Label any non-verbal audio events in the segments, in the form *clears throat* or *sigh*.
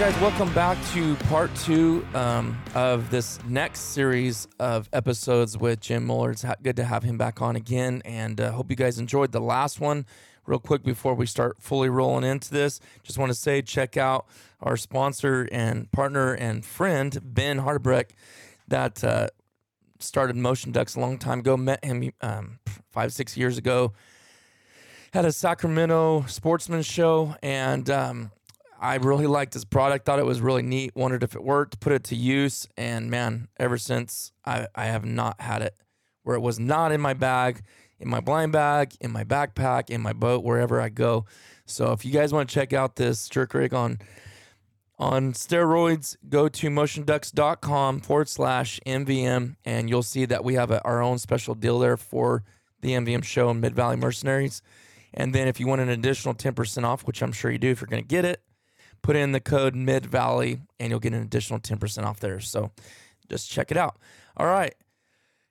Right, guys, welcome back to part two um, of this next series of episodes with Jim Muller. It's ha- good to have him back on again, and uh, hope you guys enjoyed the last one. Real quick before we start fully rolling into this, just want to say check out our sponsor and partner and friend Ben Hardbreck that uh, started Motion Ducks a long time ago. Met him um, five six years ago had a Sacramento sportsman show, and um, I really liked this product. Thought it was really neat. Wondered if it worked. Put it to use, and man, ever since I I have not had it where it was not in my bag, in my blind bag, in my backpack, in my boat, wherever I go. So if you guys want to check out this jerk rig on on steroids, go to motionducks.com forward slash MVM, and you'll see that we have a, our own special deal there for the MVM show and Mid Valley Mercenaries. And then if you want an additional 10% off, which I'm sure you do if you're going to get it, put in the code Mid Valley and you'll get an additional 10% off there. So just check it out. All right.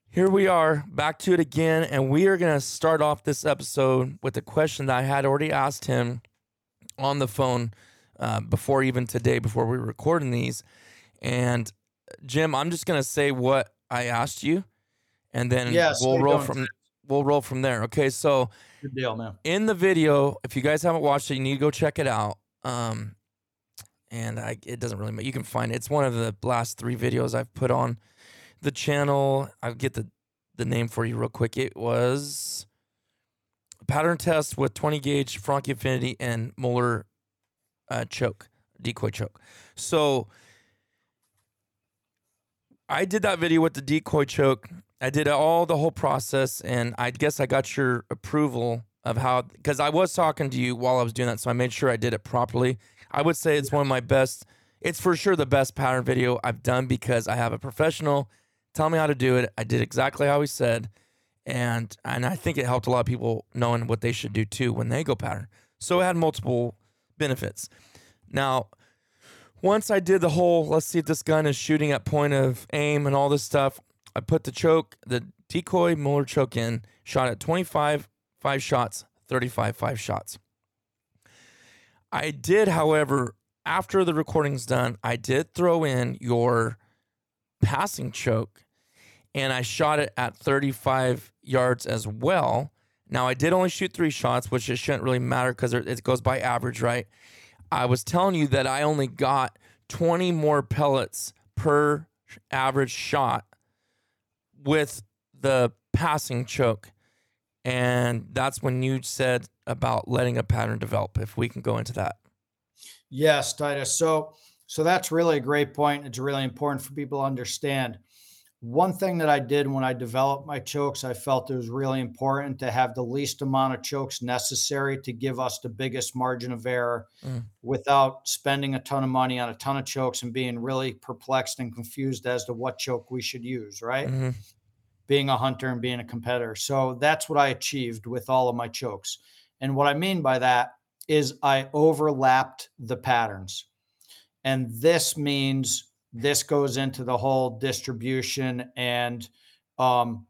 Here we are back to it again. And we are going to start off this episode with a question that I had already asked him on the phone uh, before even today, before we were recording these. And Jim, I'm just going to say what I asked you and then Yeah, we'll roll from we'll roll from there. Okay, so Good deal, man. in the video, if you guys haven't watched it, you need to go check it out. Um, and I, it doesn't really matter. You can find it. It's one of the last three videos I've put on the channel. I'll get the the name for you real quick. It was pattern test with 20 gauge Franchi Affinity and Muller uh, choke, decoy choke. So I did that video with the decoy choke. I did all the whole process, and I guess I got your approval of how because I was talking to you while I was doing that, so I made sure I did it properly. I would say it's one of my best. It's for sure the best pattern video I've done because I have a professional tell me how to do it. I did exactly how he said, and and I think it helped a lot of people knowing what they should do too when they go pattern. So it had multiple benefits. Now, once I did the whole let's see if this gun is shooting at point of aim and all this stuff, I put the choke, the decoy Muller choke in, shot at 25, five shots, 35, five shots. I did, however, after the recording's done, I did throw in your passing choke and I shot it at 35 yards as well. Now, I did only shoot three shots, which it shouldn't really matter because it goes by average, right? I was telling you that I only got 20 more pellets per average shot with the passing choke. And that's when you said about letting a pattern develop. If we can go into that. Yes, Titus. So so that's really a great point. It's really important for people to understand. One thing that I did when I developed my chokes, I felt it was really important to have the least amount of chokes necessary to give us the biggest margin of error Mm. without spending a ton of money on a ton of chokes and being really perplexed and confused as to what choke we should use, right? Mhm. Being a hunter and being a competitor. So that's what I achieved with all of my chokes. And what I mean by that is I overlapped the patterns. And this means this goes into the whole distribution and um,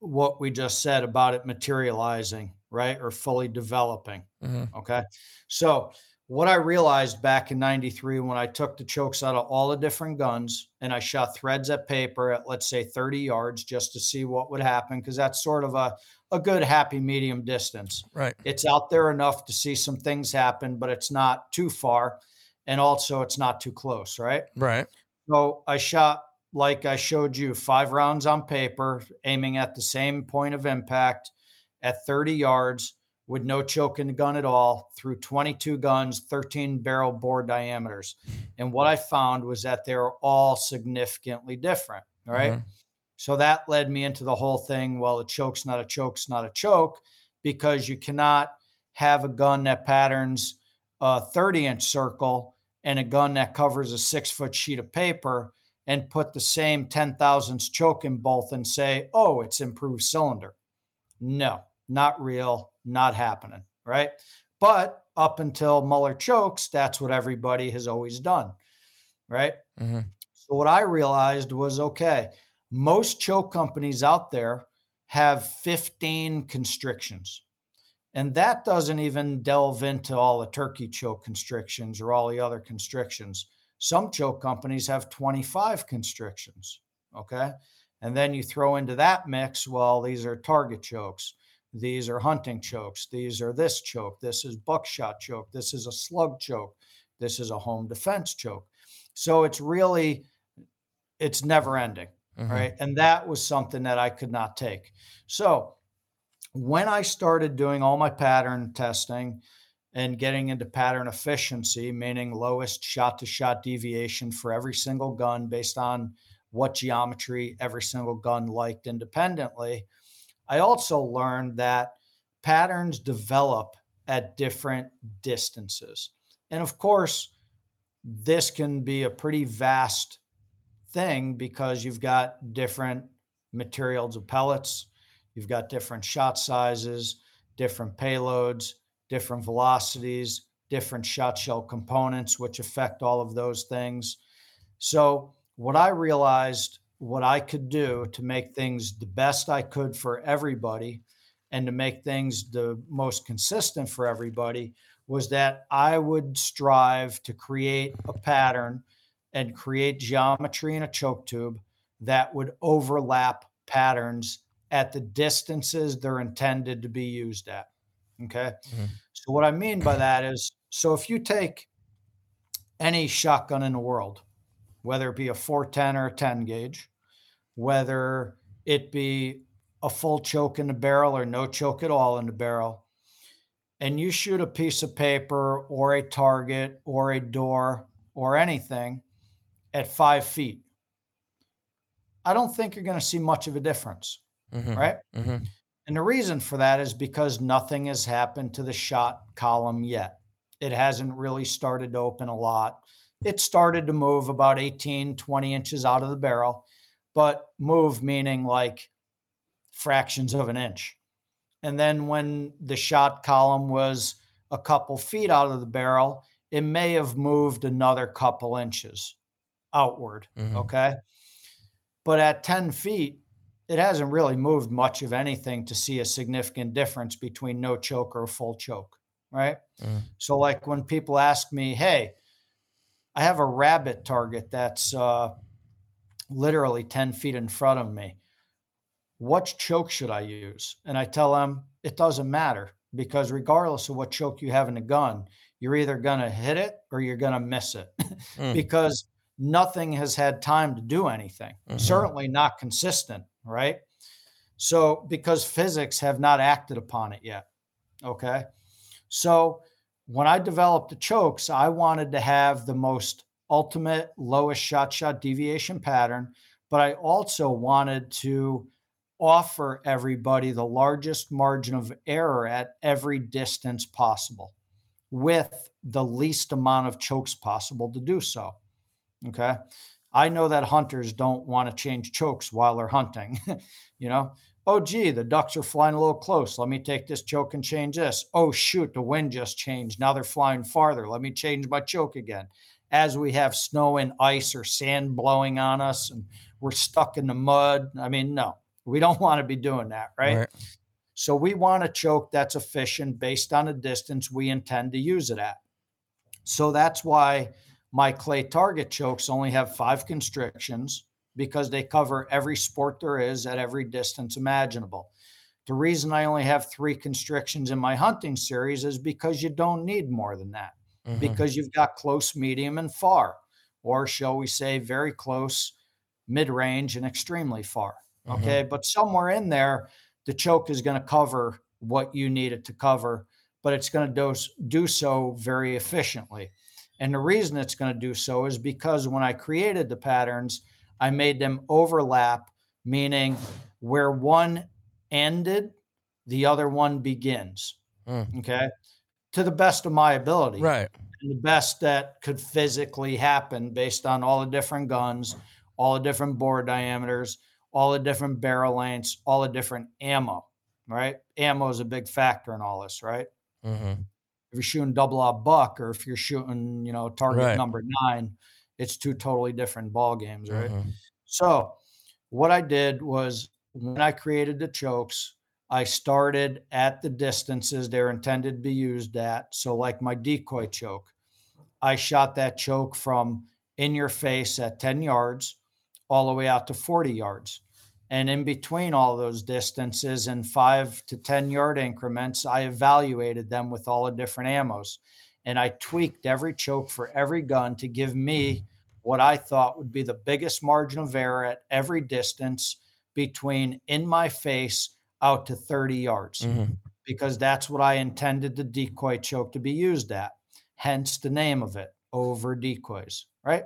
what we just said about it materializing, right? Or fully developing. Mhm. Okay. So, what I realized back in 93 when I took the chokes out of all the different guns and I shot threads at paper at, let's say, 30 yards just to see what would happen, because that's sort of a, a good, happy medium distance. Right. It's out there enough to see some things happen, but it's not too far. And also, it's not too close, right? Right. So I shot, like I showed you, five rounds on paper, aiming at the same point of impact at 30 yards with no choke in the gun at all through 22 guns, 13 barrel bore diameters. And what I found was that they were all significantly different. Right? Mhm. So that led me into the whole thing. Well, a choke's not a choke's not a choke because you cannot have a gun that patterns a 30 inch circle and a gun that covers a six foot sheet of paper and put the same 10 thousandths choke in both and say, oh, it's improved cylinder. No, not real, not happening. Right. But up until Muller chokes, that's what everybody has always done. Right. Mhm. So what I realized was okay, most choke companies out there have 15 constrictions. And that doesn't even delve into all the turkey choke constrictions or all the other constrictions. Some choke companies have 25 constrictions. Okay. And then you throw into that mix, well, these are target chokes. These are hunting chokes. These are this choke. This is buckshot choke. This is a slug choke. This is a home defense choke. So it's really, it's never ending Mhm. right? And that was something that I could not take. So when I started doing all my pattern testing and getting into pattern efficiency, meaning lowest shot to shot deviation for every single gun based on what geometry every single gun liked independently, I also learned that patterns develop at different distances. And of course, this can be a pretty vast thing because you've got different materials of pellets, you've got different shot sizes, different payloads, different velocities, different shot shell components, which affect all of those things. So, what I realized what I could do to make things the best I could for everybody and to make things the most consistent for everybody was that I would strive to create a pattern and create geometry in a choke tube that would overlap patterns at the distances they're intended to be used at. Okay. Mhm. So, what I mean by that is so if you take any shotgun in the world, whether it be a 410 or a 10 gauge, whether it be a full choke in the barrel or no choke at all in the barrel, and you shoot a piece of paper or a target or a door or anything at five feet, I don't think you're going to see much of a difference, Mhm. right? Mhm. And the reason for that is because nothing has happened to the shot column yet. It hasn't really started to open a lot. It started to move about 18, 20 inches out of the barrel, but move meaning like fractions of an inch. And then when the shot column was a couple feet out of the barrel, it may have moved another couple inches outward. Mhm. Okay. But at 10 feet, it hasn't really moved much of anything to see a significant difference between no choke or full choke. Right. Mm. So, like when people ask me, hey, I have a rabbit target that's uh, literally 10 feet in front of me. What choke should I use? And I tell them it doesn't matter because regardless of what choke you have in the gun, you're either going to hit it or you're going to miss it Mm. because nothing has had time to do anything. Mhm. Certainly not consistent, right? So, because physics have not acted upon it yet. Okay. So, when I developed the chokes, I wanted to have the most ultimate lowest shot shot deviation pattern, but I also wanted to offer everybody the largest margin of error at every distance possible with the least amount of chokes possible to do so. Okay. I know that hunters don't want to change chokes while they're hunting. *laughs* you know, oh, gee, the ducks are flying a little close. Let me take this choke and change this. Oh, shoot, the wind just changed. Now they're flying farther. Let me change my choke again. As we have snow and ice or sand blowing on us and we're stuck in the mud. I mean, no, we don't *laughs* want to be doing that, right? right. So we want a choke that's efficient based on the distance we intend to use it at. So that's why my clay target chokes only have five constrictions because they cover every sport there is at every distance imaginable. The reason I only have three constrictions in my hunting series is because you don't need more than that, mm-hmm. because you've got close, medium, and far, or shall we say, very close, mid range, and extremely far. Mm-hmm. Okay. But somewhere in there, the choke is going to cover what you need it to cover, but it's going to do, do so very efficiently. And the reason it's going to do so is because when I created the patterns, I made them overlap, meaning where one ended, the other one begins. Mm. Okay. To the best of my ability. Right. And the best that could physically happen based on all the different guns, all the different bore diameters, all the different barrel lengths, all the different ammo. Right. Ammo is a big factor in all this, right? Mm-hmm. If you're shooting double aught buck or if you're shooting, you know, target right. number nine, it's two totally different ball games, right? Mm-hmm. So, what I did was when I created the chokes, I started at the distances they're intended to be used at. So, like my decoy choke, I shot that choke from in your face at 10 yards all the way out to 40 yards. And in between all those distances in five to 10 yard increments, I evaluated them with all the different ammos and I tweaked every choke for every gun to give me what I thought would be the biggest margin of error at every distance between in my face out to 30 yards, mm-hmm. because that's what I intended the decoy choke to be used at. Hence the name of it, over decoys, right?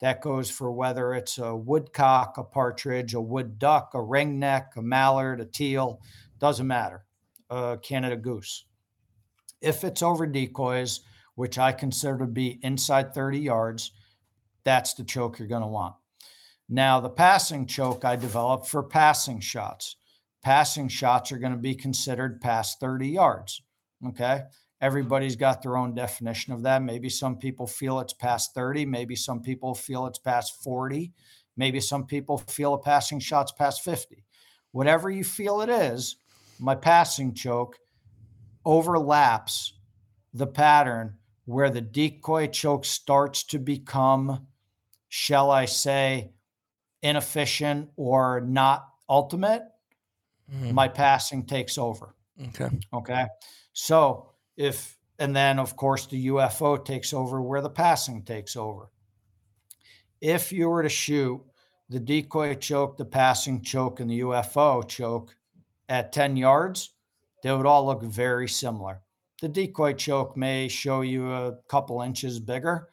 That goes for whether it's a woodcock, a partridge, a wood duck, a ringneck, a mallard, a teal, doesn't matter, a Canada goose. If it's over decoys, which I consider to be inside 30 yards, that's the choke you're going to want. Now, the passing choke I developed for passing shots. Passing shots are going to be considered past 30 yards. Okay. Everybody's got their own definition of that. Maybe some people feel it's past 30. Maybe some people feel it's past 40. Maybe some people feel a passing shot's past 50. Whatever you feel it is, my passing choke overlaps the pattern where the decoy choke starts to become, shall I say, inefficient or not ultimate, mm-hmm. my passing takes over. Okay. Okay. So if, and then of course the UFO takes over where the passing takes over. If you were to shoot the decoy choke, the passing choke, and the UFO choke at 10 yards, they would all look very similar. The decoy choke may show you a couple inches bigger,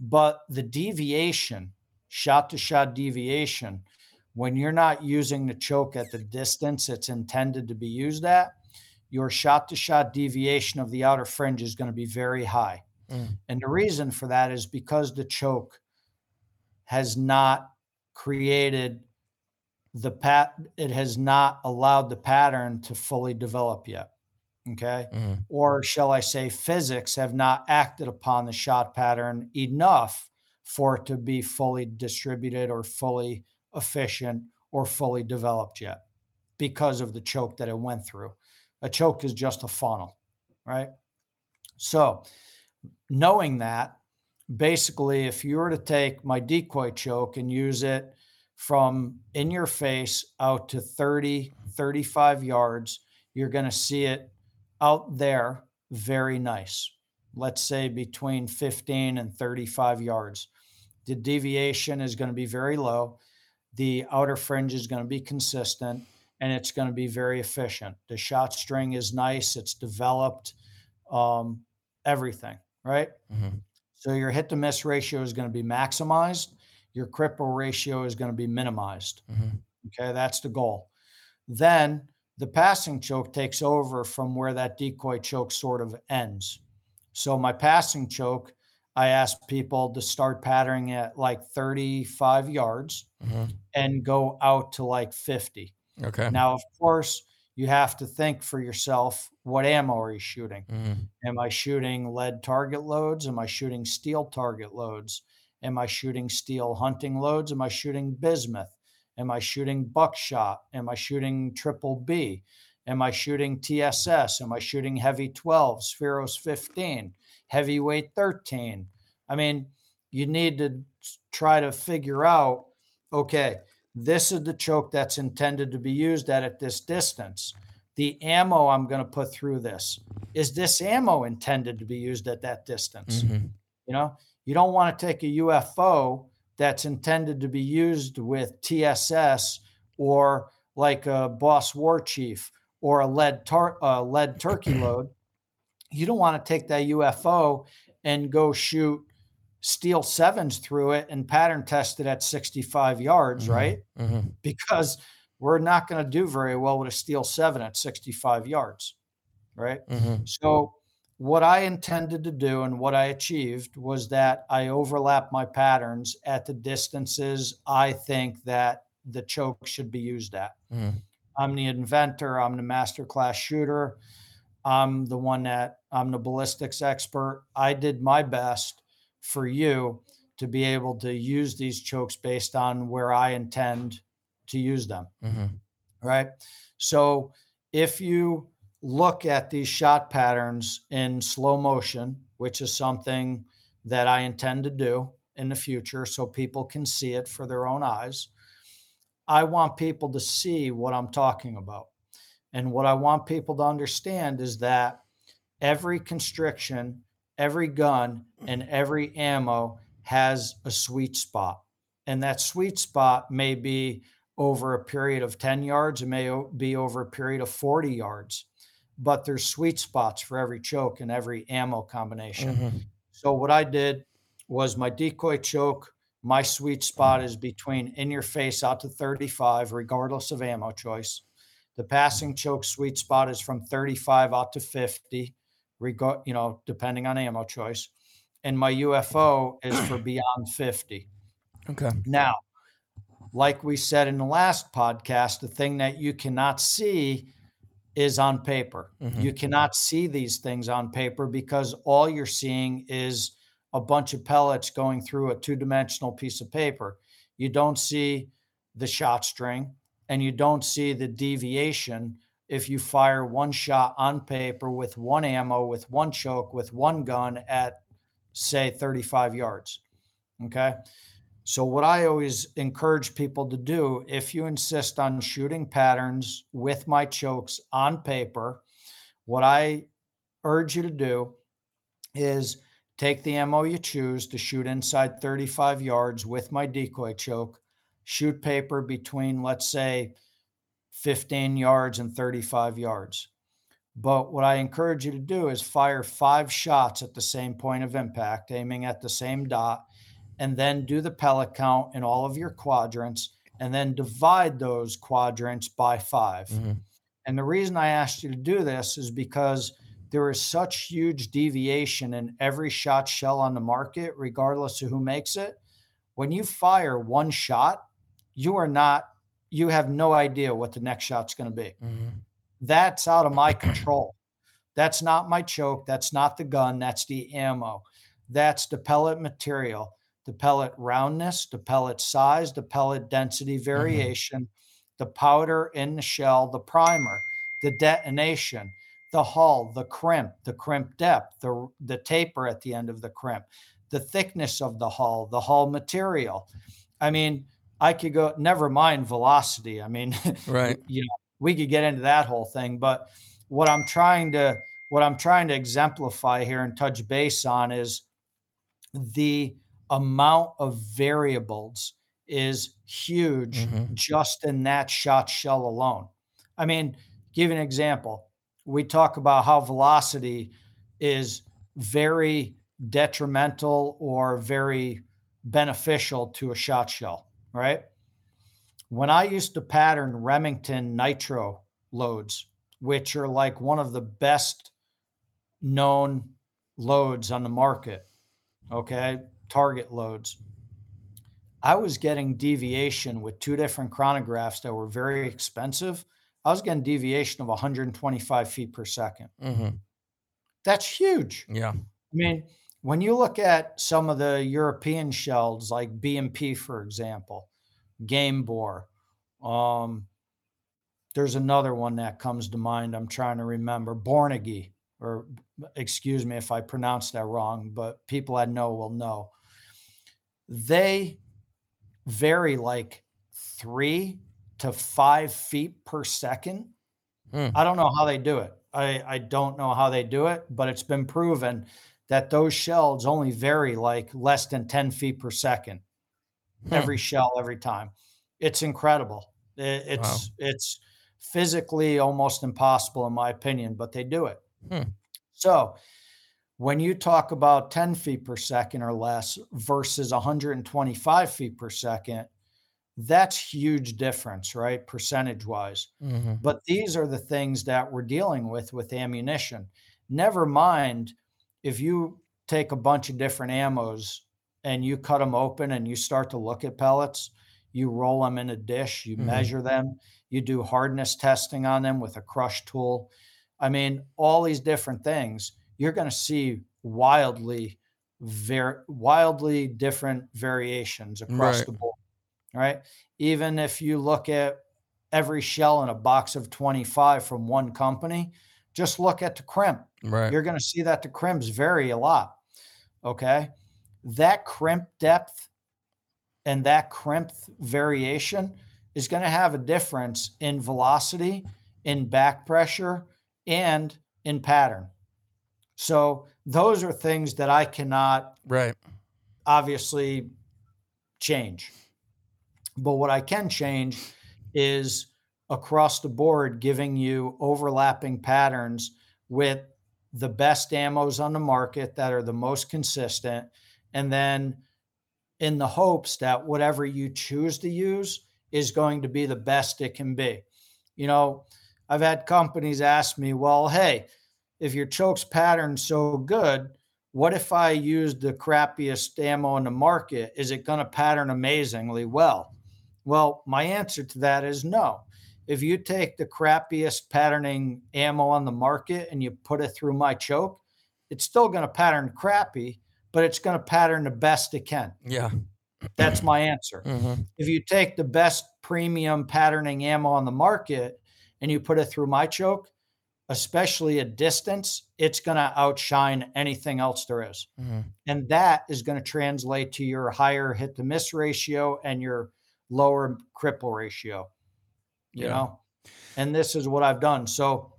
but the deviation, shot to shot deviation, when you're not using the choke at the distance it's intended to be used at, your shot to shot deviation of the outer fringe is going to be very high. Mm. And the reason for that is because the choke has not created the pat it has not allowed the pattern to fully develop yet okay? Mm-hmm. or shall i say physics have not acted upon the shot pattern enough for it to be fully distributed or fully efficient or fully developed yet because of the choke that it went through. A choke is just a funnel right? So knowing that basically if you were to take my decoy choke and use it from in your face out to 30, 35 yards. You're going to see it out there very nice. Let's say between 15 and 35 yards. The deviation is going to be very low. The outer fringe is going to be consistent and it's going to be very efficient. The shot string is nice, it's developed. Um, everything, right? Mhm. So your hit to miss ratio is going to be maximized. Your cripple ratio is going to be minimized. Mhm. Okay, that's the goal. Then the passing choke takes over from where that decoy choke sort of ends. So my passing choke, I ask people to start patterning at like 35 yards Mhm. and go out to like 50. Okay. Now, of course, you have to think for yourself what ammo are you shooting? Mhm. Am I shooting lead target loads? Am I shooting steel target loads? Am I shooting steel hunting loads? Am I shooting bismuth? Am I shooting buckshot? Am I shooting triple B? Am I shooting TSS? Am I shooting heavy 12, Spheros 15, heavyweight 13? I mean, you need to try to figure out okay, this is the choke that's intended to be used at at this distance. The ammo I'm going to put through this is this ammo intended to be used at that distance? Mhm. You know, you don't want to take a UFO that's intended to be used with TSS or like a Boss War Chief or a lead tar- uh, lead *clears throat* turkey load. You don't want to take that UFO and go shoot steel sevens through it and pattern test it at 65 yards, Mhm. right? Mhm. Because we're not going to do very well with a steel seven at 65 yards, right? Mhm. So, what I intended to do and what I achieved was that I overlap my patterns at the distances I think that the choke should be used at. Mhm. I'm the inventor, I'm the master class shooter, I'm the one that I'm the ballistics expert. I did my best for you to be able to use these chokes based on where I intend to use them Mhm. right? So if you look at these shot patterns in slow motion, which is something that I intend to do in the future so people can see it for their own eyes, I want people to see what I'm talking about. And what I want people to understand is that every constriction, every gun, and mm-hmm. every ammo has a sweet spot. And that sweet spot may be over a period of 10 yards, it may be over a period of 40 yards, but there's sweet spots for every choke and every ammo combination. Mhm. So what I did was my decoy choke, my sweet spot is between in your face out to 35, regardless of ammo choice. The passing choke sweet spot is from 35 out to 50, regard, you know, depending on ammo choice. And my UFO is for *clears throat* beyond 50. Okay. Now, like we said in the last podcast, the thing that you cannot see is on paper. Mhm. You cannot see these things on paper because all you're seeing is a bunch of pellets going through a two dimensional piece of paper. You don't see the shot string and you don't see the deviation if you fire one shot on paper with one ammo, with one choke, with one gun at, say, 35 yards. Okay. So, what I always encourage people to do, if you insist on shooting patterns with my chokes on paper, what I urge you to do is take the ammo you choose to shoot inside 35 yards with my decoy choke, shoot paper between, let's say, 15 yards and 35 yards. But what I encourage you to do is fire five shots at the same point of impact, aiming at the same dot, and then do the pellet count in all of your quadrants, and then divide those quadrants by 5 Mhm. And the reason I asked you to do this is because there is such huge deviation in every shot shell on the market, regardless of who makes it. When you fire one shot, you are not, you have no idea what the next shot's going to be. Mhm. That's out of my control. That's not my choke. That's not the gun. That's the ammo. That's the pellet material, the pellet roundness, the pellet size, the pellet density mm-hmm. variation, the powder in the shell, the primer, the detonation, the hull, the crimp, the crimp depth, the, the taper at the end of the crimp, the thickness of the hull, the hull material. I mean, I could go, never mind velocity. I mean, *laughs* Right. you know, we could get into that whole thing, but what I'm trying to what I'm trying to exemplify here and touch base on is the amount of variables is huge Mhm. just in that shot shell alone. I mean, give an example. We talk about how velocity is very detrimental or very beneficial to a shot shell, right? When I used to pattern Remington nitro loads, which are like one of the best known loads on the market, okay, target loads. I was getting deviation with two different chronographs that were very expensive. I was getting deviation of 125 feet per 2nd hmm That's huge. Yeah. I mean, when you look at some of the European shells like B&P, for example, Gamebore, um, there's another one that comes to mind. I'm trying to remember Bornaghi, or excuse me if I pronounce that wrong, but people I know will know. They vary like three to five feet per second. Hmm. I don't know how they do it. I, I don't know how they do it, but it's been proven that those shells only vary like less than 10 feet per second Hmm. every shell every time it's incredible It- it's it's physically almost impossible in my opinion but they do it Hmm. so when you talk about 10 feet per second or less versus 125 feet per second that's huge difference right percentage wise hmm but these are the things that we're dealing with with ammunition. Never mind if you take a bunch of different ammos and you cut them open and you start to look at pellets, you roll them in a dish, you Mhm. measure them, you do hardness testing on them with a crush tool. I mean, all these different things, you're going to see wildly very wildly different variations across Right. the board. Right? Even if you look at every shell in a box of 25 from one company, just look at the crimp. Right. You're going to see that the crimps vary a lot. Okay. That crimp depth and that crimp variation is going to have a difference in velocity, in back pressure, and in pattern. So, those are things that I cannot Right. obviously change. But what I can change is across the board giving you overlapping patterns with the best ammos on the market that are the most consistent. And then in the hopes that whatever you choose to use is going to be the best it can be. You know, I've had companies ask me, well, hey, if your choke's pattern so good, what if I use the crappiest ammo in the market? Is it going to pattern amazingly well? Well, my answer to that is no. If you take the crappiest patterning ammo on the market and you put it through my choke, it's still going to pattern crappy, but it's going to pattern the best it can. Yeah. That's my answer. hmm If you take the best premium patterning ammo on the market and you put it through my choke, especially at distance, it's going to outshine anything else there is. hmm And that is going to translate to your higher hit to miss ratio and your lower cripple ratio, you Yeah. know? And this is what I've done. So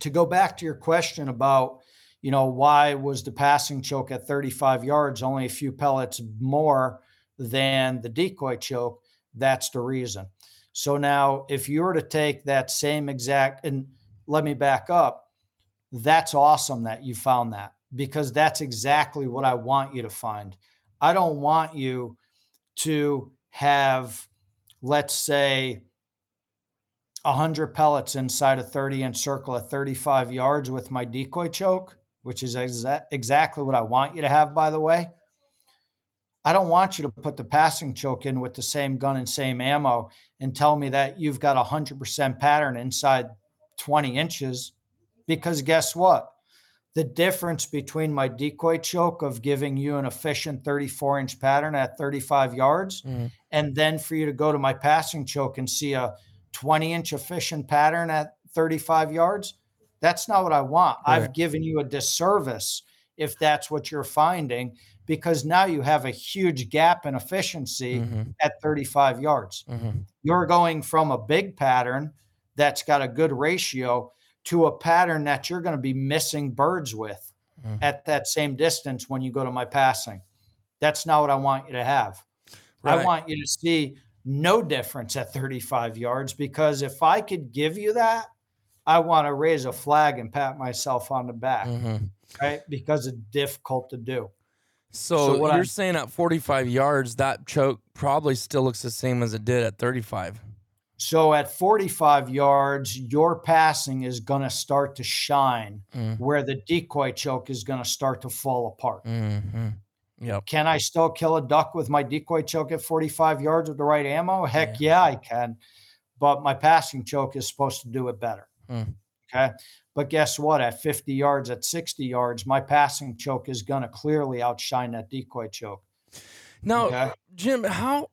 to go back to your question about, you know, why was the passing choke at 35 yards only a few pellets more than the decoy choke? That's the reason. So now, if you were to take that same exact, and let me back up, that's awesome that you found that because that's exactly what I want you to find. I don't want you to have, let's say, 100 pellets inside a 30 inch circle at 35 yards with my decoy choke, which is exa- exactly what I want you to have, by the way. I don't want you to put the passing choke in with the same gun and same ammo and tell me that you've got a 100% pattern inside 20 inches because guess what? The difference between my decoy choke of giving you an efficient 34 inch pattern at 35 yards Mhm. and then for you to go to my passing choke and see a 20 inch efficient pattern at 35 yards, that's not what I want. I've given you a disservice if that's what you're finding because now you have a huge gap in efficiency Mhm. at 35 yards. Mhm. You're going from a big pattern that's got a good ratio to a pattern that you're going to be missing birds with Mhm. at that same distance when you go to my passing. That's not what I want you to have. I want you to see no difference at 35 yards because if I could give you that, I want to raise a flag and pat myself on the back. Mhm. right? Because it's difficult to do. So, what you're I- saying at 45 yards, that choke probably still looks the same as it did at 35. So at 45 yards, your passing is going to start to shine Mm. where the decoy choke is going to start to fall apart. Mm-hmm. Yep. Can I still kill a duck with my decoy choke at 45 yards with the right ammo? Heck yeah, I can. But my passing choke is supposed to do it better. Mm. Okay. But guess what? At 50 yards, at 60 yards, my passing choke is going to clearly outshine that decoy choke. Now, Okay. Jim, how?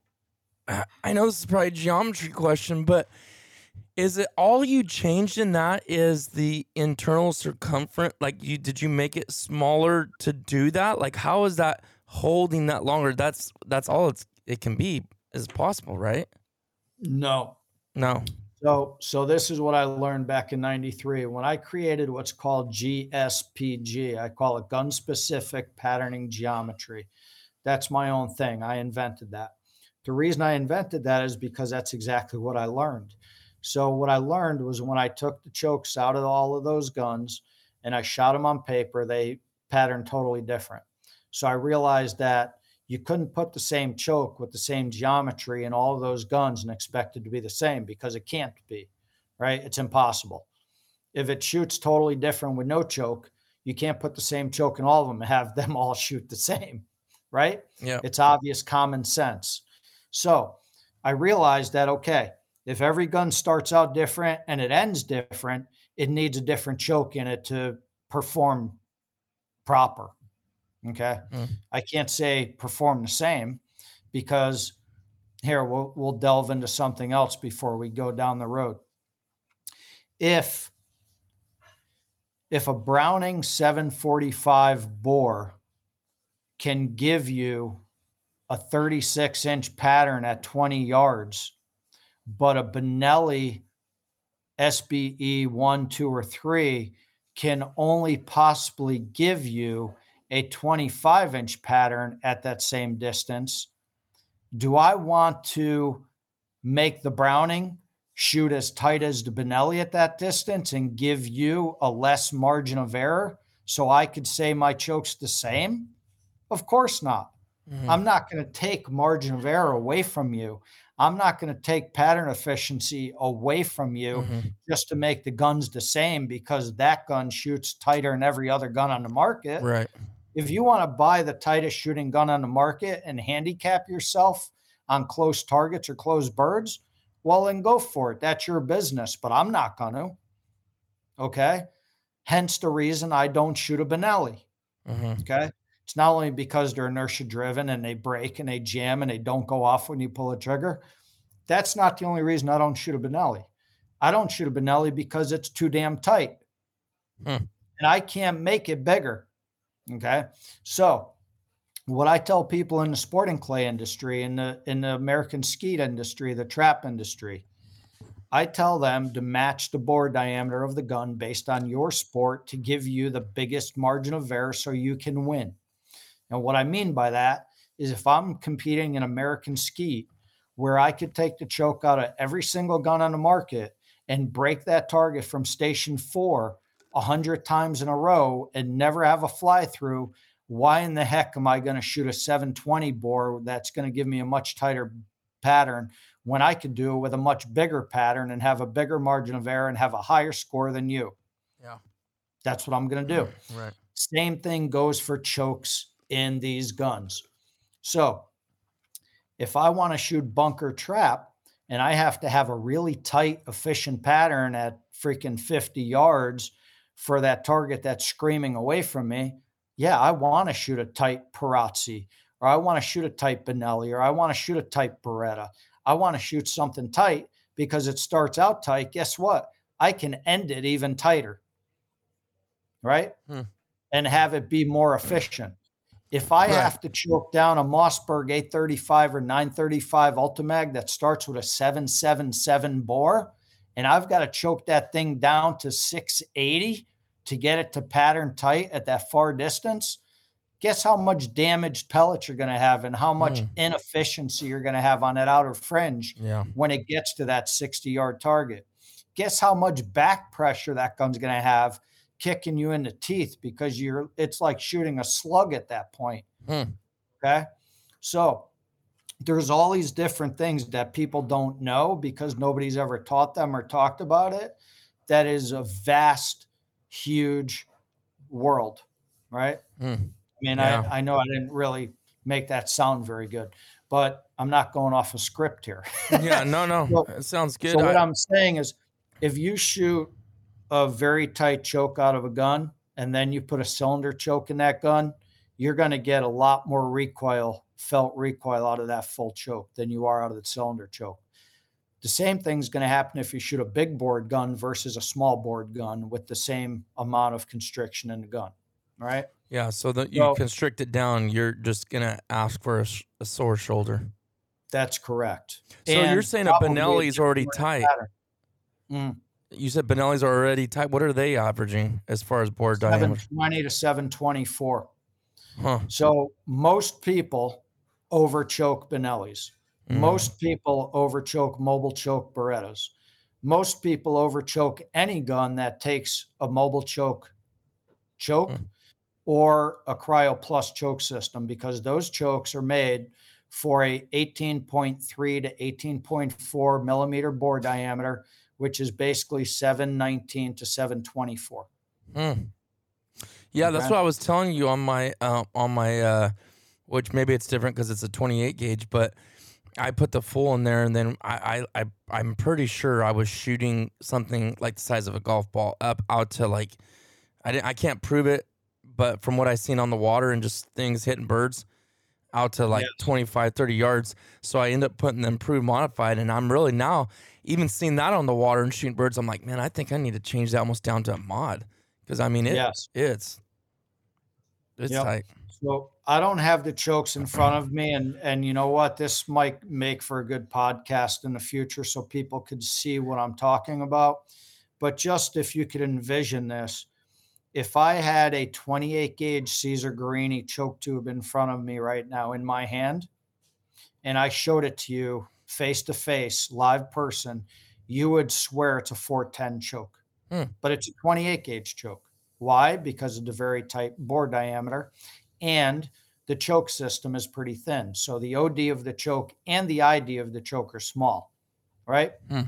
I know this is probably a geometry question, but is it all you changed in that is the internal circumference? Like, you did you make it smaller to do that? Like, how is that holding that longer? That's that's all it's it can be is possible, right? No. No. So, so this is what I learned back in '93 when I created what's called GSPG. I call it gun specific patterning geometry. That's my own thing. I invented that. The reason I invented that is because that's exactly what I learned. So, what I learned was when I took the chokes out of all of those guns and I shot them on paper, they patterned totally different. So, I realized that you couldn't put the same choke with the same geometry in all of those guns and expect it to be the same because it can't be, right? It's impossible. If it shoots totally different with no choke, you can't put the same choke in all of them and have *laughs* them all shoot the same, right? Yeah. It's obvious common sense. So I realized that, okay, if every gun starts out different and it ends different, it needs a different choke in it to perform proper. Okay. Mm. I can't say perform the same because here we'll, we'll delve into something else before we go down the road. If if a Browning 745 bore can give you a 36 inch pattern at 20 yards, but a Benelli SBE 1, 2, or 3 can only possibly give you a 25 inch pattern at that same distance. Do I want to make the Browning shoot as tight as the Benelli at that distance and give you a less margin of error so I could say my choke's the same? Of course not. Mhm. I'm not going to take margin of error away from you. I'm not going to take pattern efficiency away from you Mhm. just to make the guns the same because that gun shoots tighter than every other gun on the market. Right. If you want to buy the tightest shooting gun on the market and handicap yourself on close targets or close birds, well, then go for it. That's your business, but I'm not going to. Okay. Hence the reason I don't shoot a Benelli. Mhm. Okay. It's not only because they're inertia driven and they break and they jam and they don't go off when you pull a trigger. That's not the only reason I don't shoot a Benelli. I don't shoot a Benelli because it's too damn tight. Hmm. And I can't make it bigger. Okay. So what I tell people in the sporting clay industry, in the in the American skeet industry, the trap industry, I tell them to match the bore diameter of the gun based on your sport to give you the biggest margin of error so you can win. And what I mean by that is if I'm competing in American skeet, where I could take the choke out of every single gun on the market and break that target from station four a hundred times in a row and never have a fly through, why in the heck am I going to shoot a 720 bore that's going to give me a much tighter pattern when I could do it with a much bigger pattern and have a bigger margin of error and have a higher score than you? Yeah. That's what I'm going to do. Right. Same thing goes for chokes in these guns. So if I want to shoot bunker trap and I have to have a really tight, efficient pattern at freaking 50 yards for that target that's screaming away from me, yeah, I want to shoot a tight Perazzi or I want to shoot a tight Benelli or I want to shoot a tight Beretta. I want to shoot something tight because it starts out tight. Guess what? I can end it even tighter. Right? Hmm. And have it be more efficient. If I Right. have to choke down a Mossberg 835 or 935 Ultimag that starts with a 777 bore, and I've got to choke that thing down to 680 to get it to pattern tight at that far distance, guess how much damaged pellets you're going to have and how much Mm. inefficiency you're going to have on that outer fringe Yeah. when it gets to that 60 yard target. Guess how much back pressure that gun's going to have kicking you in the teeth because you're it's like shooting a slug at that point. Hmm. Okay. So there's all these different things that people don't know because nobody's ever taught them or talked about it. That is a vast, huge world, right? Hmm. I mean, Yeah. I, I know I didn't really make that sound very good, but I'm not going off a script here. Yeah, no, no, *laughs* So- it sounds good. So what I'm saying is, if you shoot a very tight choke out of a gun, and then you put a cylinder choke in that gun, you're going to get a lot more recoil, felt recoil out of that full choke than you are out of the cylinder choke. The same thing's going to happen if you shoot a big bore gun versus a small bore gun with the same amount of constriction in the gun. All right. yeah, so that you So- constrict it down, you're just gonna ask for a, sh- a sore shoulder. That's correct. So you're saying a Benelli's already tight. Mm. You said Benelli's are already tight. What are they averaging as far as bore diameter? 720 to 724. Huh. So most people over choke Benellis. Mm. Most people over choke Mobilchoke Berettas. Most people over choke any gun that takes a Mobilchoke choke Mm. or a Crio Plus choke system because those chokes are made for a 18.3 to 18.4 millimeter bore diameter, which is basically 719 to 724. Hmm. Yeah, that's what I was telling you on my uh, on my uh, which maybe it's different because it's a 28 gauge, but I put the full in there, and then I, I I I'm pretty sure I was shooting something like the size of a golf ball up out to like I didn't I can't prove it, but from what I seen on the water and just things hitting birds out to like 25 30 yards so i end up putting them improved modified and i'm really now even seeing that on the water and shooting birds i'm like man i think i need to change that almost down to a mod because i mean it, Yes. it's it's Yep. tight So I don't have the chokes in front of me, and and you know what? This might make for a good podcast in the future, so people could see what I'm talking about. But just if you could envision this, if I had a 28 gauge Caesar Guerini choke tube in front of me right now in my hand, and I showed it to you face to face, live person, you would swear it's a 410 choke, Hmm. but it's a 28 gauge choke. Why? Because of the very tight bore diameter and the choke system is pretty thin. So the OD of the choke and the ID of the choke are small, right? Hmm.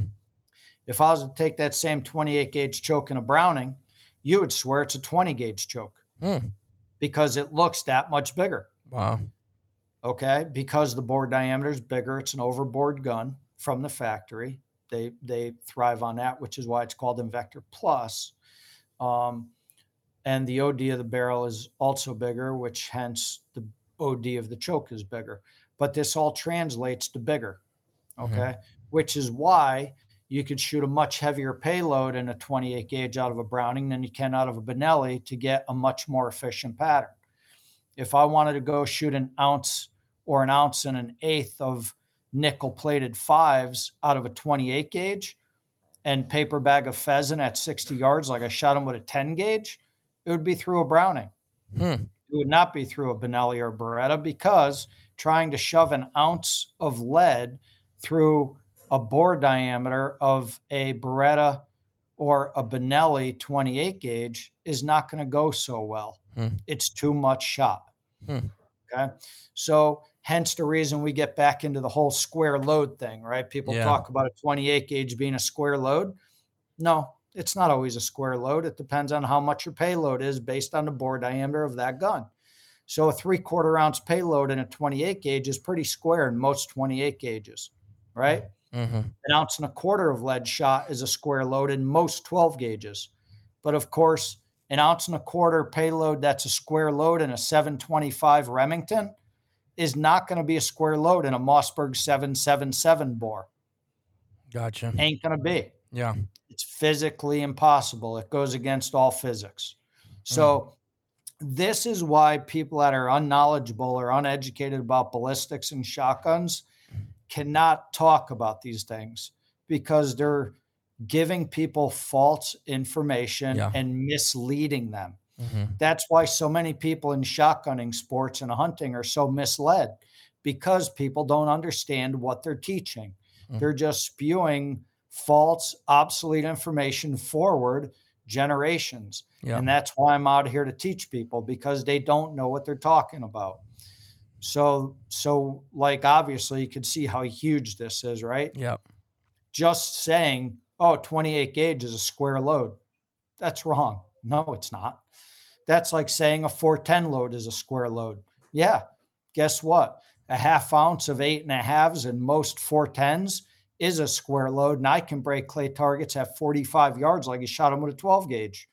If I was to take that same 28 gauge choke in a Browning, you would swear it's a 20 gauge choke Hmm. because it looks that much bigger. wow Okay, because the bore diameter is bigger, it's an overbored gun from the factory. They they thrive on that, which is why it's called Invector Plus. Um, and the OD of the barrel is also bigger, which hence the OD of the choke is bigger. But this all translates to bigger. Okay, which is why you could shoot a much heavier payload in a 28 gauge out of a Browning than you can out of a Benelli to get a much more efficient pattern if I wanted to go shoot an ounce or an ounce and an eighth of nickel plated fives out of a 28 gauge and paper bag of pheasant at 60 yards, like I shot them with a 10 gauge, it would be through a Browning. Hmm. It would not be through a Benelli or Beretta because trying to shove an ounce of lead through a bore diameter of a Beretta or a Benelli 28 gauge is not going to go so well. Hmm. It's too much shot. Hmm. Okay. So, hence the reason we get back into the whole square load thing, right? People Yeah. talk about a 28 gauge being a square load. No, it's not always a square load. It depends on how much your payload is based on the bore diameter of that gun. So, a three quarter ounce payload in a 28 gauge is pretty square in most 28 gauges, right? hmm Mm-hmm. an ounce and a quarter of lead shot is a square load in most 12 gauges. But of course, an ounce and a quarter payload that's a square load in a 725 Remington is not going to be a square load in a Mossberg 777 bore. gotcha Ain't going to be. yeah It's physically impossible. It goes against all physics. So, mm. this is why people that are unknowledgeable or uneducated about ballistics and shotguns cannot talk about these things because they're giving people false information Yeah. and misleading them. hmm That's why so many people in shotgunning sports and hunting are so misled because people don't understand what they're teaching. Mhm. They're just spewing false, obsolete information forward generations. Yeah. And that's why I'm out here to teach people because they don't know what they're talking about. So, so like obviously you can see how huge this is, right? Yeah. Just saying, oh, 28 gauge is a square load. That's wrong. No, it's not. That's like saying a 410 load is a square load. Yeah. Guess what? A half ounce of eight and a halves and most 410s is a square load. And I can break clay targets at 45 yards like he shot them with a 12 gauge.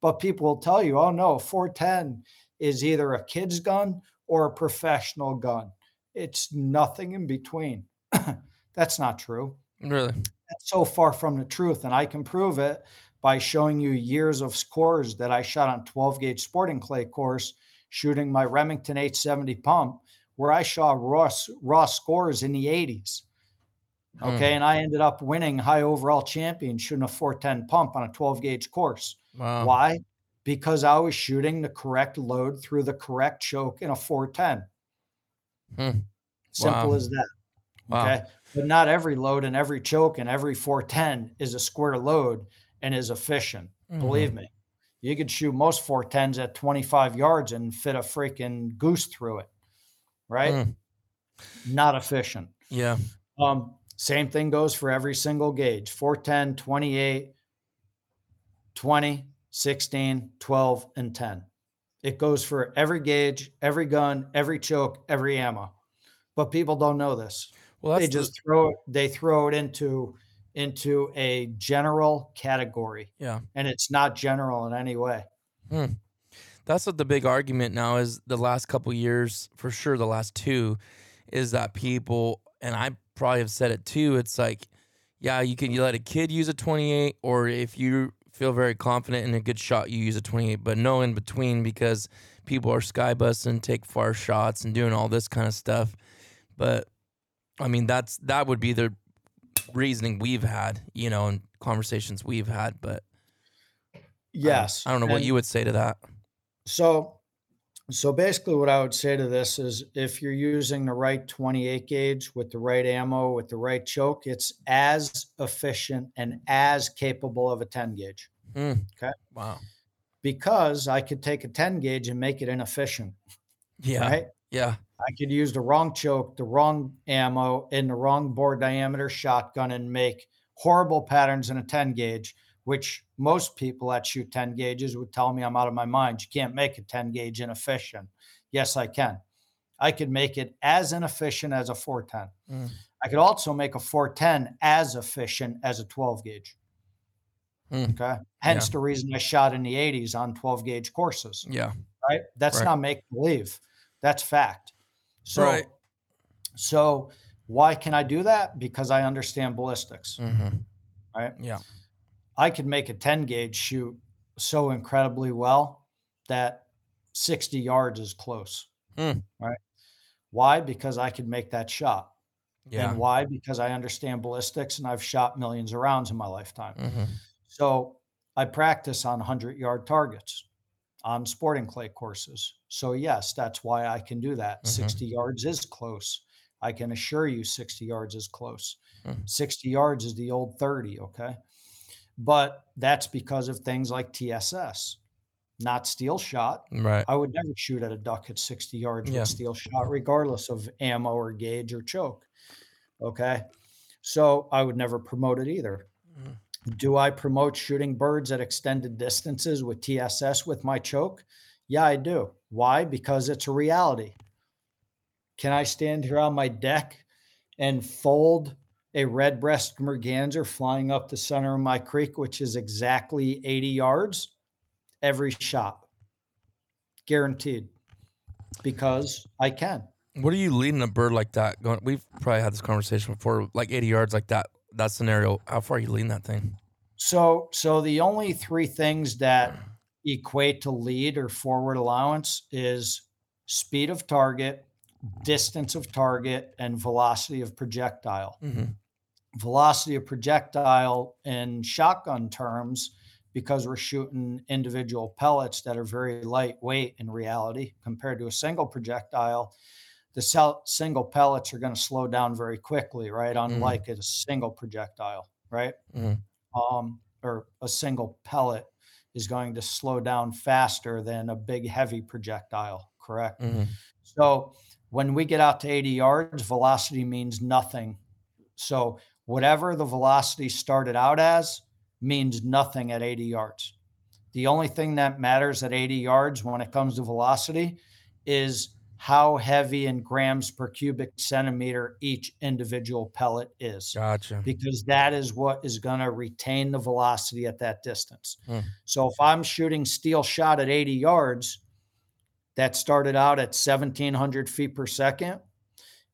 But people will tell you, oh no, 410 is either a kid's gun or a professional gun. It's nothing in between. *clears throat* That's not true. Really? That's so far from the truth. And I can prove it by showing you years of scores that I shot on 12 gauge sporting clay course, shooting my Remington 870 pump, where I shot raw, raw scores in the 80s. Okay. Hmm. And I ended up winning high overall champion shooting a 410 pump on a 12 gauge course. Wow. Why? Because I was shooting the correct load through the correct choke in a 410. Hmm. Simple Wow. as that. Wow. Okay. But not every load and every choke and every 410 is a square load and is efficient. Mhm. Believe me. You could shoot most 410s at 25 yards and fit a freaking goose through it. Right? Mm. Not efficient. Yeah. Um, same thing goes for every single gauge 410, 28, 20, 16, 12, and 10. It goes for every gauge, every gun, every choke, every ammo. But people don't know this. Well, they that's the- just throw it, they throw it into into a general category. yeah. And it's not general in any way. Hmm. That's what the big argument now is. The last couple years, for sure, the last two, is that people, and I probably have said it too. It's like, yeah, you can you let a kid use a 28, or if you feel very confident in a good shot, you use a 28, but no in between because people are sky busting, take far shots, and doing all this kind of stuff. But I mean, that's that would be the reasoning we've had, you know, and conversations we've had. But Yes. I don't know what you would say to that. So, so basically, what I would say to this is, if you're using the right 28 gauge with the right ammo with the right choke, it's as efficient and as capable of a 10 gauge. Mm. Okay. Wow. Because I could take a 10 gauge and make it inefficient, Yeah. right? Yeah. I could use the wrong choke, the wrong ammo, and the wrong bore diameter shotgun and make horrible patterns in a 10 gauge, which most people that shoot 10 gauges would tell me I'm out of my mind. You can't make a 10 gauge inefficient. Yes, I can. I could make it as inefficient as a 410. Mm. I could also make a 410 as efficient as a 12 gauge. Mm. Okay. Hence the reason I shot in the 80s on 12 gauge courses Yeah. right? That's Right. not make believe. That's fact. So, Right. so why can I do that? Because I understand ballistics, Mm-hmm. right? Yeah. I could make a 10 gauge shoot so incredibly well that 60 yards is close. Hmm. Right. Why? Because I could make that shot. Yeah. And why? Because I understand ballistics and I've shot millions of rounds in my lifetime. hmm So I practice on 100 yard targets on sporting clay courses. So, yes, that's why I can do that. Mhm. 60 yards is close. I can assure you 60 yards is close. Mm. 60 yards is the old 30. Okay. But that's because of things like TSS, not steel shot. Right. I would never shoot at a duck at 60 yards Yeah. with steel shot, regardless of ammo or gauge or choke. Okay. So I would never promote it either. Mm. Do I promote shooting birds at extended distances with TSS with my choke? Yeah, I do. Why? Because it's a reality. Can I stand here on my deck and fold a red breast merganser flying up the center of my creek, which is exactly 80 yards every shot? Guaranteed. Because I can. What are you leading a bird like that? Going, we've probably had this conversation before. Like 80 yards, like that. That scenario. How far are you leading that thing? So, so the only three things that equate to lead or forward allowance is speed of target, distance of target, and velocity of projectile. Mm-hmm. Velocity of projectile in shotgun terms, because we're shooting individual pellets that are very lightweight in reality compared to a single projectile. The cell, single pellets are going to slow down very quickly, right? Unlike a single projectile, right? Mhm. um, or a single pellet. is going to slow down faster than a big heavy projectile, correct? Mhm. So when we get out to 80 yards, velocity means nothing. So whatever the velocity started out as means nothing at 80 yards. The only thing that matters at 80 yards when it comes to velocity is how heavy in grams per cubic centimeter each individual pellet is Gotcha. because that is what is going to retain the velocity at that distance. Hmm. So if I'm shooting steel shot at 80 yards that started out at 1700 feet per second,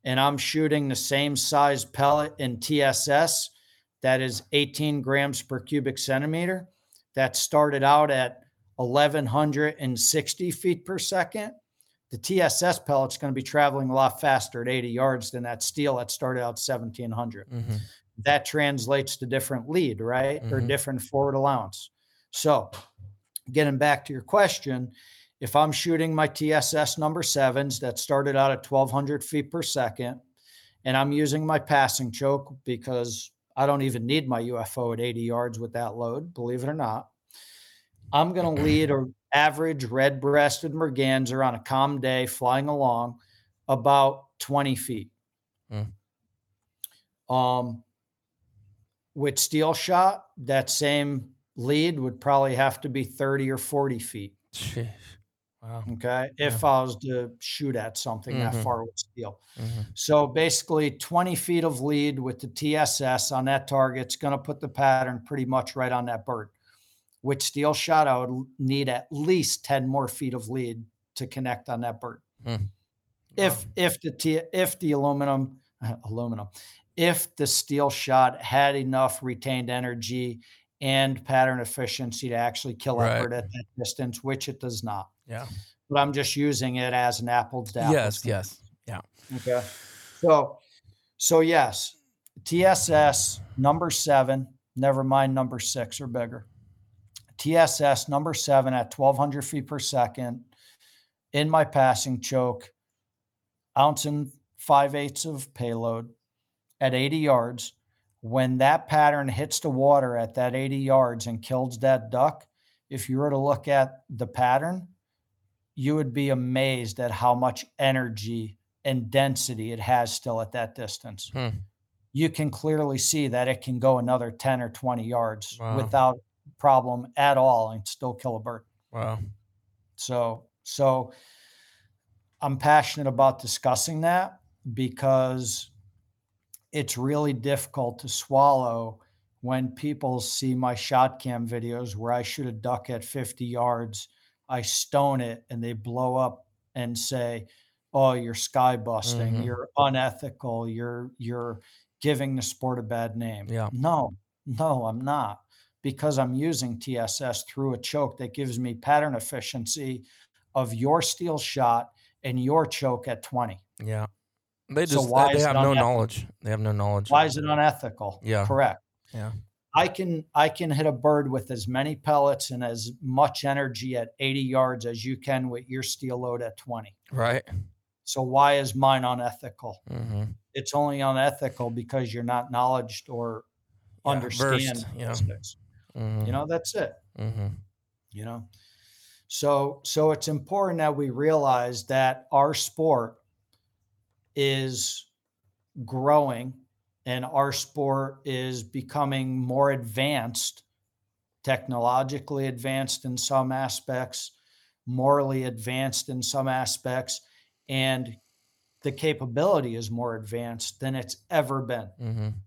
and I'm shooting the same size pellet in TSS that is 18 grams per cubic centimeter that started out at 1160 feet per second, the TSS pellet's going to be traveling a lot faster at 80 yards than that steel that started out 1700 hmm that translates to different lead, right? Or Mhm. different forward allowance. So, getting back to your question, if I'm shooting my TSS number sevens that started out at 1200 feet per second, and I'm using my passing choke because I don't even need my UFO at 80 yards with that load, believe it or not, I'm going to *clears throat* lead a average red breasted merganser on a calm day flying along about 20 feet. Mm. Um, with steel shot, that same lead would probably have to be 30 or 40 feet. Sheesh. Wow. Okay. If I was to shoot at something Mhm. that far with steel. hmm So basically 20 feet of lead with the TSS on that target, target's going to put the pattern pretty much right on that bird. With steel shot, I would need at least 10 more feet of lead to connect on that bird. Hmm. If if the T, if the aluminum *laughs* aluminum if the steel shot had enough retained energy and pattern efficiency to actually kill Right. a bird at that distance, which it does not. Yeah. But I'm just using it as an apples to apples Yes. thing. Yes. Yeah. Okay. So, so yes, TSS number seven, never mind number six or bigger. TSS number seven at 1200 feet per second in my passing choke, ounce and five eighths of payload at 80 yards. When that pattern hits the water at that 80 yards and kills that duck, if you were to look at the pattern, you would be amazed at how much energy and density it has still at that distance. Hmm. You can clearly see that it can go another 10 or 20 yards Wow. without problem at all and still kill a bird. Wow. So, so I'm passionate about discussing that because it's really difficult to swallow when people see my shot cam videos where I shoot a duck at 50 yards, I stone it and they blow up and say, "Oh, you're sky busting, Mhm. you're unethical, you're you're giving the sport a bad name." Yeah. No, no, I'm not because I'm using TSS through a choke that gives me pattern efficiency of your steel shot and your choke at 20. Yeah. They just they- why they it have no unethical? knowledge. They have no knowledge. Why is it unethical? Yeah. Correct. Yeah. I can I can hit a bird with as many pellets and as much energy at 80 yards as you can with your steel load at 20. Right. So why is mine unethical? hmm It's only unethical because you're not knowledged or Yeah, understand yeah. physics. hmm You know, that's it. hmm you know so so it's important that we realize that our sport is growing and our sport is becoming more advanced technologically advanced in some aspects morally advanced in some aspects and the capability is more advanced than it's ever been hmm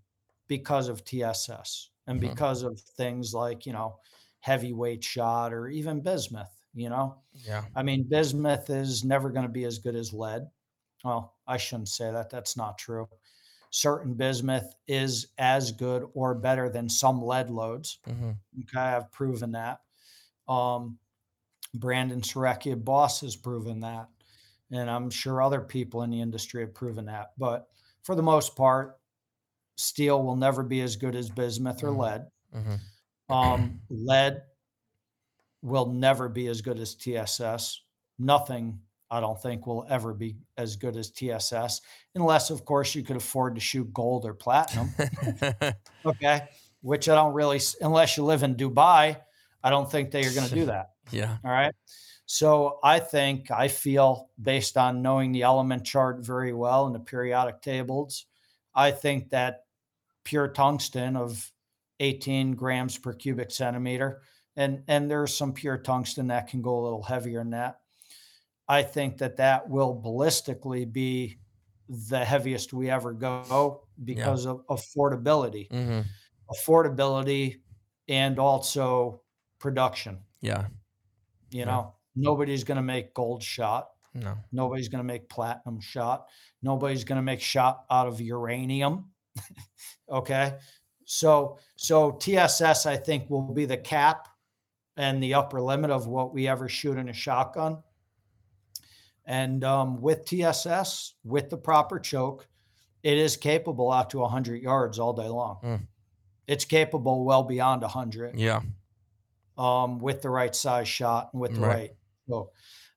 because of TSS and Mhm. because of things like, you know, heavyweight shot or even bismuth, you know. Yeah. I mean, bismuth is never going to be as good as lead. Well, I shouldn't say that. That's not true. Certain bismuth is as good or better than some lead loads. Mm-hmm. Okay, I've proven that. Um, Brandon Serecki, boss, has proven that, and I'm sure other people in the industry have proven that. But for the most part, steel will never be as good as bismuth or Mhm. lead. hmm Um, lead will never be as good as TSS. Nothing, I don't think, will ever be as good as TSS, unless, of course, you could afford to shoot gold or platinum. *laughs* Okay. Which I don't really, unless you live in Dubai, I don't think they are going to do that. Yeah. All right. So I think I feel based on knowing the element chart very well and the periodic tables, I think that pure tungsten of 18 grams per cubic centimeter, and and there's some pure tungsten that can go a little heavier than that. I think that that will ballistically be the heaviest we ever go because of affordability, hmm affordability, and also production. Yeah. You Yeah. know, nobody's going to make gold shot. No. Nobody's going to make platinum shot. Nobody's going to make shot out of uranium. *laughs* okay. So, so TSS, I think, will be the cap and the upper limit of what we ever shoot in a shotgun. And um, with TSS, with the proper choke, it is capable out to 100 yards all day long. Mm. It's capable well beyond 100 Yeah. um, with the right size shot and with the Right. right. So,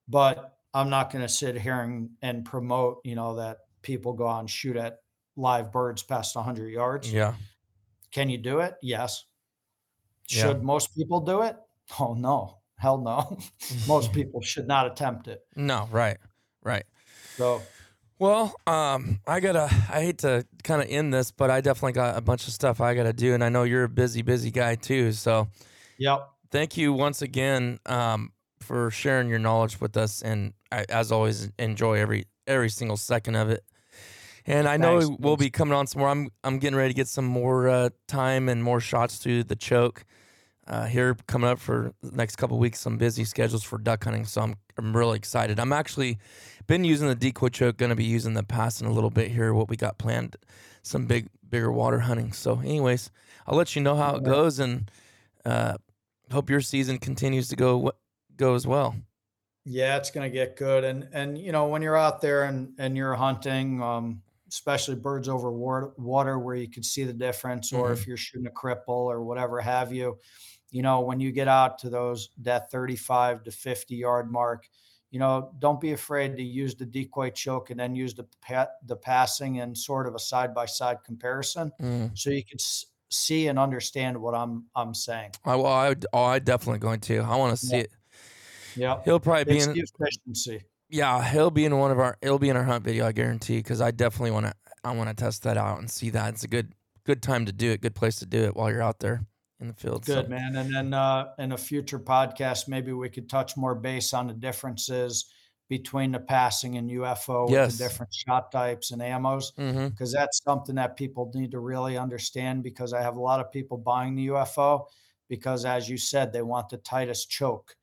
but I'm not going to sit here and, and promote, you know, that people go out and shoot at live birds past 100 yards. Yeah. Can you do it? Yes. Yeah. Should most people do it? Oh, no. Hell no. *laughs* most people should not attempt it. No. Right. Right. So, Well, um, I gotta. I hate to kind of end this, but I definitely got a bunch of stuff I gotta do, and I know you're a busy, busy guy too. So, yep. thank you once again um, for sharing your knowledge with us, and I, as always, enjoy every every single second of it. And I know Thanks, we'll be coming on some more. I'm I'm getting ready to get some more uh, time and more shots through the choke uh, here coming up for the next couple weeks. Some busy schedules for duck hunting, so I'm I'm really excited. I'm actually been using the decoy choke. Going to be using the passing a little bit here. What we got planned, some big bigger water hunting. So, anyways, I'll let you know how it goes, and uh, hope your season continues to go go as well. Yeah, it's going to get good. And, and, you know, when you're out there and, and you're hunting, um, especially birds over water, water where you can see the difference, or if you're shooting a cripple or whatever have you, you know, when you get out to those, that 35 to 50 yard mark, you know, don't be afraid to use the decoy choke and then use the, pa- the passing and sort of a side by side comparison. Mm. So you can s- see and understand what I'm, I'm saying. I, well, I, oh, I definitely going to. I want to see Yeah. it. Yeah. He'll probably be It's in. efficiency. Yeah, he'll be in one of our. He'll be in our hunt video, I guarantee. Because I definitely want to. I want to test that out and see that. It's a good, good time to do it. Good place to do it while you're out there in the field. Good so, man. And then uh, in a future podcast, maybe we could touch more base on the differences between the passing and UFO, with the different shot types and ammos, because that's something that people need to really understand. Because I have a lot of people buying the UFO because, as you said, they want the tightest choke,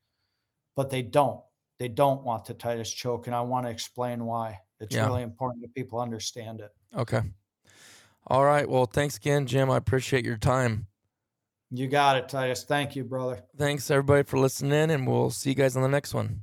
but they don't. They don't want the tightest choke, and I want to explain why. It's Yeah. really important that people understand it. Okay. All right. Well, thanks again, Jim. I appreciate your time. You got it, Titus. Thank you, brother. Thanks everybody for listening and we'll see you guys on the next one.